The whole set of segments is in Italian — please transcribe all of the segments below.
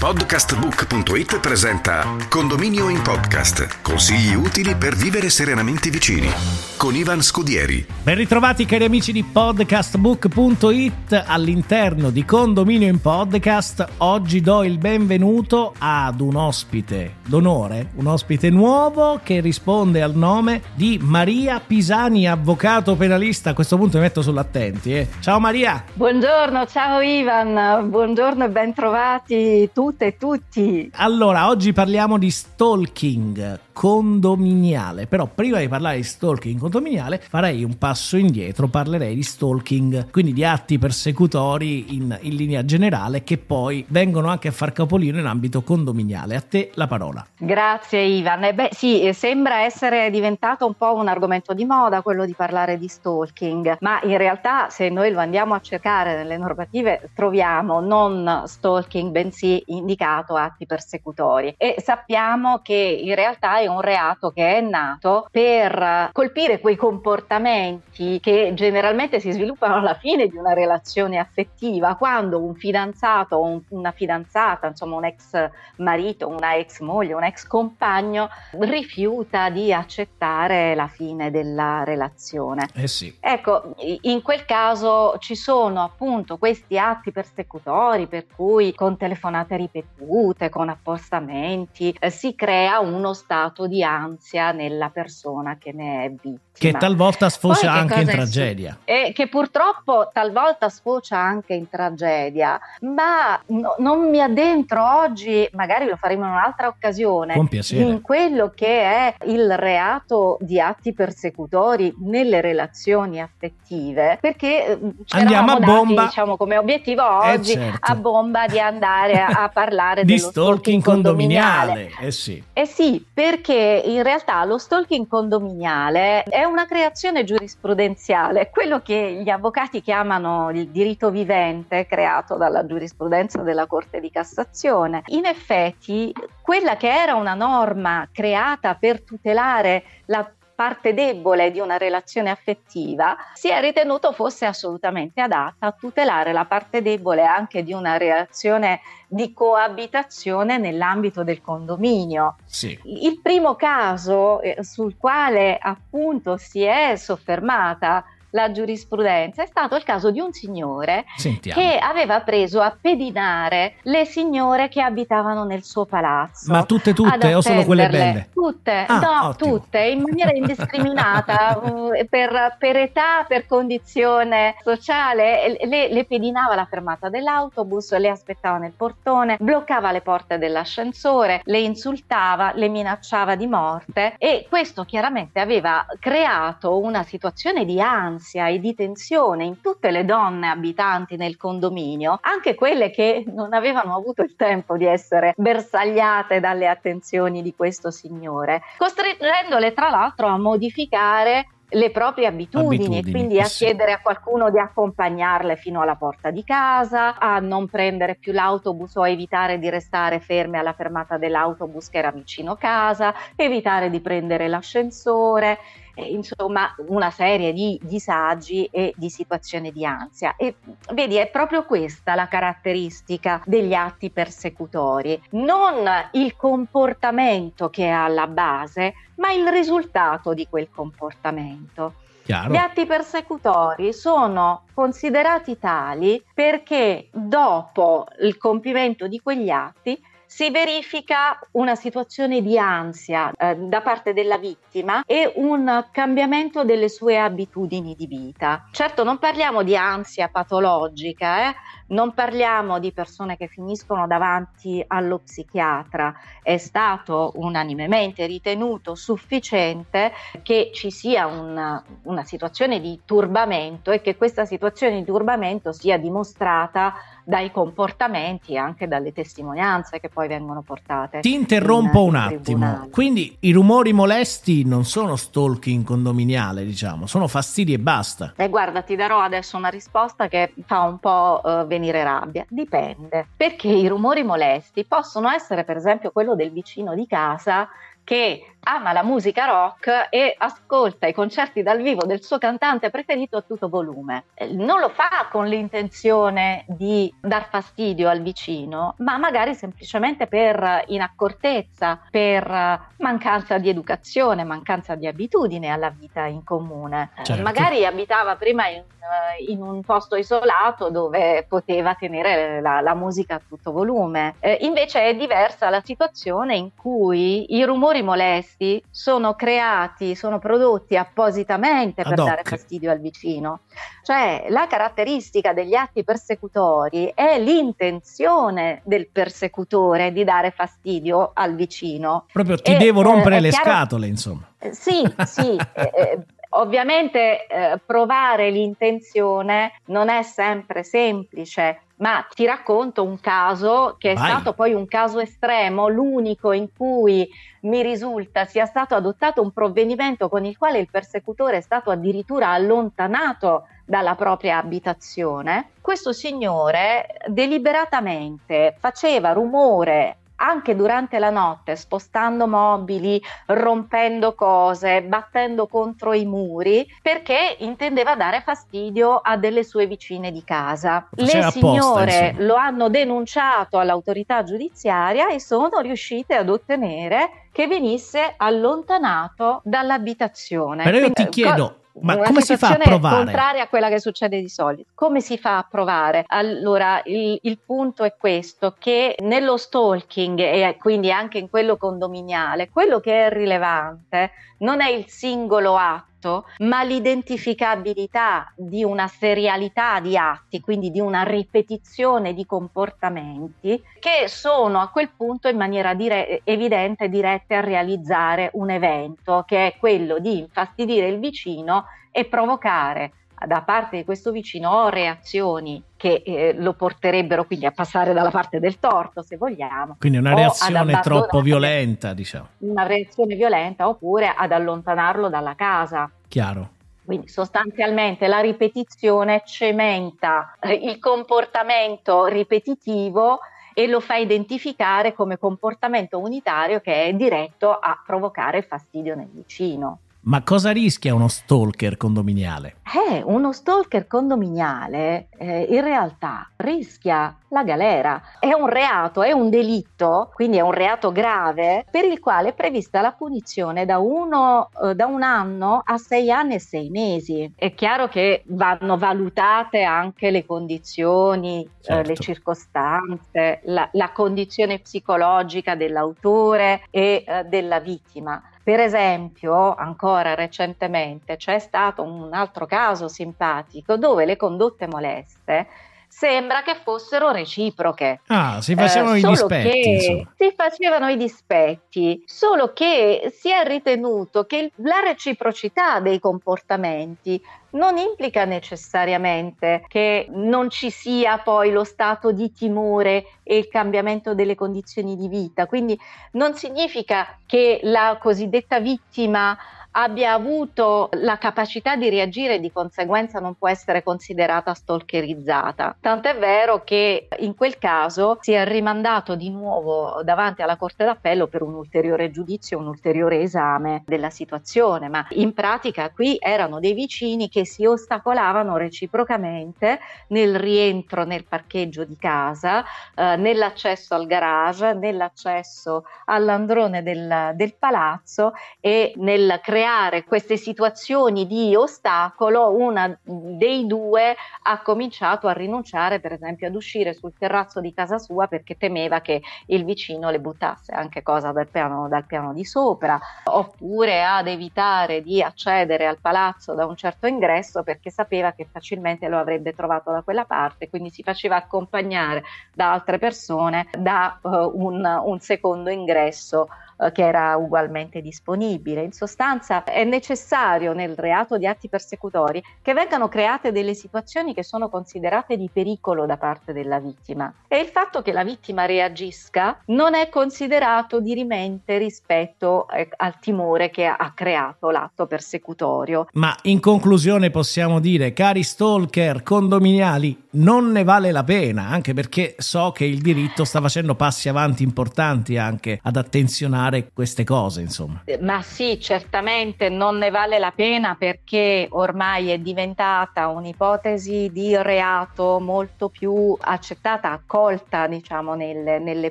Podcastbook.it presenta Condominio in podcast. Consigli utili per vivere serenamente vicini. Con Ivan Scudieri. Ben ritrovati cari amici di podcastbook.it all'interno di Condominio in podcast. Oggi do il benvenuto ad un ospite d'onore, un ospite nuovo che risponde al nome di Maria Pisani, avvocato penalista. A questo punto mi metto sull'attenti. Eh. Ciao Maria. Buongiorno, ciao Ivan. Buongiorno e ben trovati tutti tutte e tutti. Allora, oggi parliamo di stalking condominiale. Però prima di parlare di stalking condominiale farei un passo indietro, parlerei di stalking, quindi di atti persecutori in, in linea generale che poi vengono anche a far capolino in ambito condominiale. A te la parola. Grazie Ivan. Eh beh sì, eh, sembra essere diventato un po' un argomento di moda quello di parlare di stalking, ma in realtà se noi lo andiamo a cercare nelle normative troviamo non stalking bensì indicato atti persecutori e sappiamo che in realtà è un reato che è nato per colpire quei comportamenti che generalmente si sviluppano alla fine di una relazione affettiva, quando un fidanzato o un, una fidanzata, insomma un ex marito, una ex moglie, un ex compagno rifiuta di accettare la fine della relazione. Eh sì. Ecco, in quel caso ci sono appunto questi atti persecutori per cui con telefonate ripetute, con appostamenti, eh, si crea uno stato stato di ansia nella persona che ne è vittima. Che talvolta sfocia anche in tragedia. E che purtroppo talvolta sfocia anche in tragedia, ma no, non mi addentro oggi, magari lo faremo in un'altra occasione, in quello che è il reato di atti persecutori nelle relazioni affettive, perché eh, andiamo a dati, bomba, diciamo come obiettivo eh, oggi certo. a bomba di andare a, a parlare di stalking condominiale. condominiale. Eh sì. Eh sì, perché perché in realtà lo stalking condominiale è una creazione giurisprudenziale, quello che gli avvocati chiamano il diritto vivente creato dalla giurisprudenza della Corte di Cassazione. In effetti, quella che era una norma creata per tutelare la parte debole di una relazione affettiva, si è ritenuto fosse assolutamente adatta a tutelare la parte debole anche di una relazione di coabitazione nell'ambito del condominio. Sì. Il primo caso eh, sul quale appunto si è soffermata la giurisprudenza è stato il caso di un signore Sentiamo. che aveva preso a pedinare le signore che abitavano nel suo palazzo. Ma tutte tutte o solo quelle belle? Tutte, ah, no, ottimo. tutte, in maniera indiscriminata, uh, per, per, età, per condizione sociale, le, le pedinava alla fermata dell'autobus, le aspettava nel portone, bloccava le porte dell'ascensore, le insultava, le minacciava di morte e questo chiaramente aveva creato una situazione di ansia ansia e di tensione in tutte le donne abitanti nel condominio, anche quelle che non avevano avuto il tempo di essere bersagliate dalle attenzioni di questo signore, costringendole tra l'altro a modificare le proprie abitudini, Abitudini, e quindi a chiedere a qualcuno di accompagnarle fino alla porta di casa, a non prendere più l'autobus o a evitare di restare ferme alla fermata dell'autobus che era vicino casa, evitare di prendere l'ascensore insomma una serie di disagi e di situazioni di ansia. E vedi, è proprio questa la caratteristica degli atti persecutori, non il comportamento che è alla base, ma il risultato di quel comportamento. Chiaro. Gli atti persecutori sono considerati tali perché dopo il compimento di quegli atti si verifica una situazione di ansia eh, da parte della vittima e un cambiamento delle sue abitudini di vita. Certo non parliamo di ansia patologica, eh? Non parliamo di persone che finiscono davanti allo psichiatra, è stato unanimemente ritenuto sufficiente che ci sia una, una situazione di turbamento e che questa situazione di turbamento sia dimostrata dai comportamenti e anche dalle testimonianze che poi vengono portate. Ti interrompo in, un attimo. tribunale. Quindi i rumori molesti non sono stalking condominiale, diciamo, sono fastidi e basta. E guarda, ti darò adesso una risposta che fa un po' eh, venire rabbia. Dipende, perché i rumori molesti possono essere, per esempio, quello del vicino di casa che ama la musica rock e ascolta i concerti dal vivo del suo cantante preferito a tutto volume. Eh, Non lo fa con l'intenzione di dar fastidio al vicino, ma magari semplicemente per inaccortezza, per mancanza di educazione, mancanza di abitudine alla vita in comune. Eh, Certo. Magari abitava prima in, eh, in un posto isolato dove poteva tenere la, la musica a tutto volume. Eh, invece è diversa la situazione in cui i rumori molesti sono creati, sono prodotti appositamente per dare fastidio al vicino. Cioè la caratteristica degli atti persecutori è l'intenzione del persecutore di dare fastidio al vicino. Proprio ti E, devo eh, rompere è le chiaro- scatole, insomma. eh, Sì, sì, eh, eh, ovviamente eh, provare l'intenzione non è sempre semplice, ma ti racconto un caso che è Vai. stato poi un caso estremo, l'unico in cui mi risulta sia stato adottato un provvedimento con il quale il persecutore è stato addirittura allontanato dalla propria abitazione. Questo signore deliberatamente faceva rumore anche durante la notte, spostando mobili, rompendo cose, battendo contro i muri, perché intendeva dare fastidio a delle sue vicine di casa. Faceva Le apposta, signore insomma. lo hanno denunciato all'autorità giudiziaria e sono riuscite ad ottenere che venisse allontanato dall'abitazione. Però io Quindi, ti chiedo, ma una come si fa a provare? contraria a quella che succede di solito. Come si fa a provare? Allora, il, il punto è questo, che nello stalking e quindi anche in quello condominiale, quello che è rilevante non è il singolo atto, ma l'identificabilità di una serialità di atti, quindi di una ripetizione di comportamenti che sono a quel punto in maniera dire- evidente dirette a realizzare un evento, che è quello di infastidire il vicino e provocare da parte di questo vicino o reazioni che eh, lo porterebbero quindi a passare dalla parte del torto, se vogliamo, Quindi una reazione troppo violenta, diciamo. una reazione violenta oppure ad allontanarlo dalla casa. Chiaro. Quindi sostanzialmente la ripetizione cementa eh, il comportamento ripetitivo e lo fa identificare come comportamento unitario che è diretto a provocare fastidio nel vicino. Ma cosa rischia uno stalker condominiale? Eh, uno stalker condominiale eh, in realtà rischia la galera. È un reato, è un delitto, quindi è un reato grave per il quale è prevista la punizione da, uno, eh, da un anno a sei anni e sei mesi. È chiaro che vanno valutate anche le condizioni, eh, le Certo. circostanze, la, la condizione psicologica dell'autore e eh, della vittima. Per esempio, ancora recentemente c'è stato un altro caso simpatico dove le condotte moleste sembra che fossero reciproche. Ah, si facevano Eh, i dispetti. Si facevano i dispetti, solo che si è ritenuto che il- la reciprocità dei comportamenti non implica necessariamente che non ci sia poi lo stato di timore e il cambiamento delle condizioni di vita. Quindi non significa che la cosiddetta vittima abbia avuto la capacità di reagire e di conseguenza non può essere considerata stalkerizzata. Tant'è vero che in quel caso si è rimandato di nuovo davanti alla Corte d'Appello per un ulteriore giudizio, un ulteriore esame della situazione, ma in pratica qui erano dei vicini che si ostacolavano reciprocamente nel rientro nel parcheggio di casa, eh, nell'accesso al garage, nell'accesso all'androne del, del palazzo e nel creare creare queste situazioni di ostacolo, una dei due ha cominciato a rinunciare, per esempio, ad uscire sul terrazzo di casa sua perché temeva che il vicino le buttasse anche cosa dal piano, dal piano di sopra, oppure ad evitare di accedere al palazzo da un certo ingresso perché sapeva che facilmente lo avrebbe trovato da quella parte, quindi si faceva accompagnare da altre persone da uh, un, un secondo ingresso eh, che era ugualmente disponibile. In sostanza è necessario nel reato di atti persecutori che vengano create delle situazioni che sono considerate di pericolo da parte della vittima e il fatto che la vittima reagisca non è considerato dirimente rispetto eh, al timore che ha creato l'atto persecutorio. Ma in conclusione possiamo dire, cari stalker condominiali, non ne vale la pena, anche perché so che il diritto sta facendo passi avanti importanti anche ad attenzionare fare queste cose, insomma. Eh, ma sì, certamente non ne vale la pena perché ormai è diventata un'ipotesi di reato molto più accettata, accolta, diciamo, nelle, nelle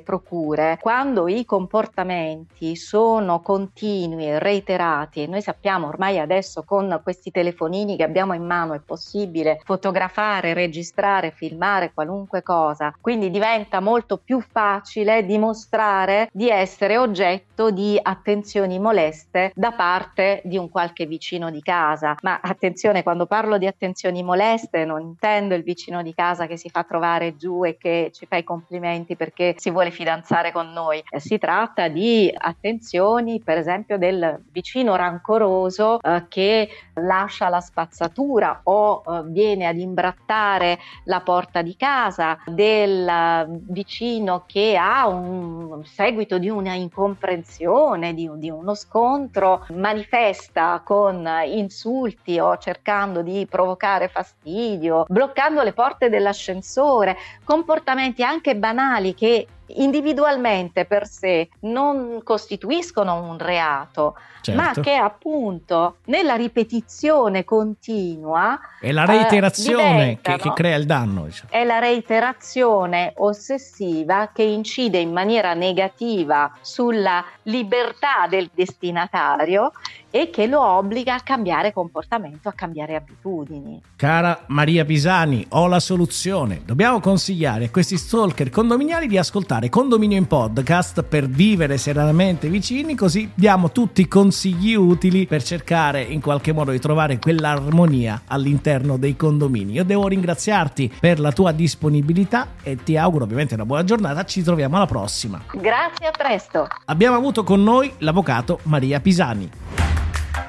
procure. Quando i comportamenti sono continui e reiterati, e noi sappiamo ormai adesso con questi telefonini che abbiamo in mano è possibile fotografare, registrare, filmare qualunque cosa, quindi diventa molto più facile dimostrare di essere oggetto oggetto di attenzioni moleste da parte di un qualche vicino di casa. Ma attenzione, quando parlo di attenzioni moleste non intendo il vicino di casa che si fa trovare giù e che ci fa i complimenti perché si vuole fidanzare con noi. Eh, si tratta di attenzioni, per esempio, del vicino rancoroso eh, che lascia la spazzatura o eh, viene ad imbrattare la porta di casa, del eh, vicino che ha un seguito di una incomprensione tensione, di, di uno scontro, manifesta con insulti o cercando di provocare fastidio, bloccando le porte dell'ascensore, comportamenti anche banali che individualmente per sé non costituiscono un reato, certo. ma che appunto nella ripetizione continua è la reiterazione eh, che, che, crea il danno. Diciamo. È la reiterazione ossessiva che incide in maniera negativa sulla libertà del destinatario e che lo obbliga a cambiare comportamento, a cambiare abitudini. Cara Maria Pisani, ho la soluzione. Dobbiamo consigliare a questi stalker condominiali di ascoltare Condominio in podcast per vivere serenamente vicini, così diamo tutti i consigli utili per cercare in qualche modo di trovare quell'armonia all'interno dei condomini. Io devo ringraziarti per la tua disponibilità e ti auguro ovviamente una buona giornata. Ci troviamo alla prossima. Grazie, a presto. Abbiamo avuto con noi l'avvocato Maria Pisani.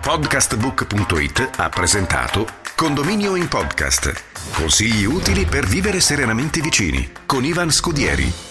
Podcastbook.it ha presentato Condominio in podcast. Consigli utili per vivere serenamente vicini con Ivan Scudieri.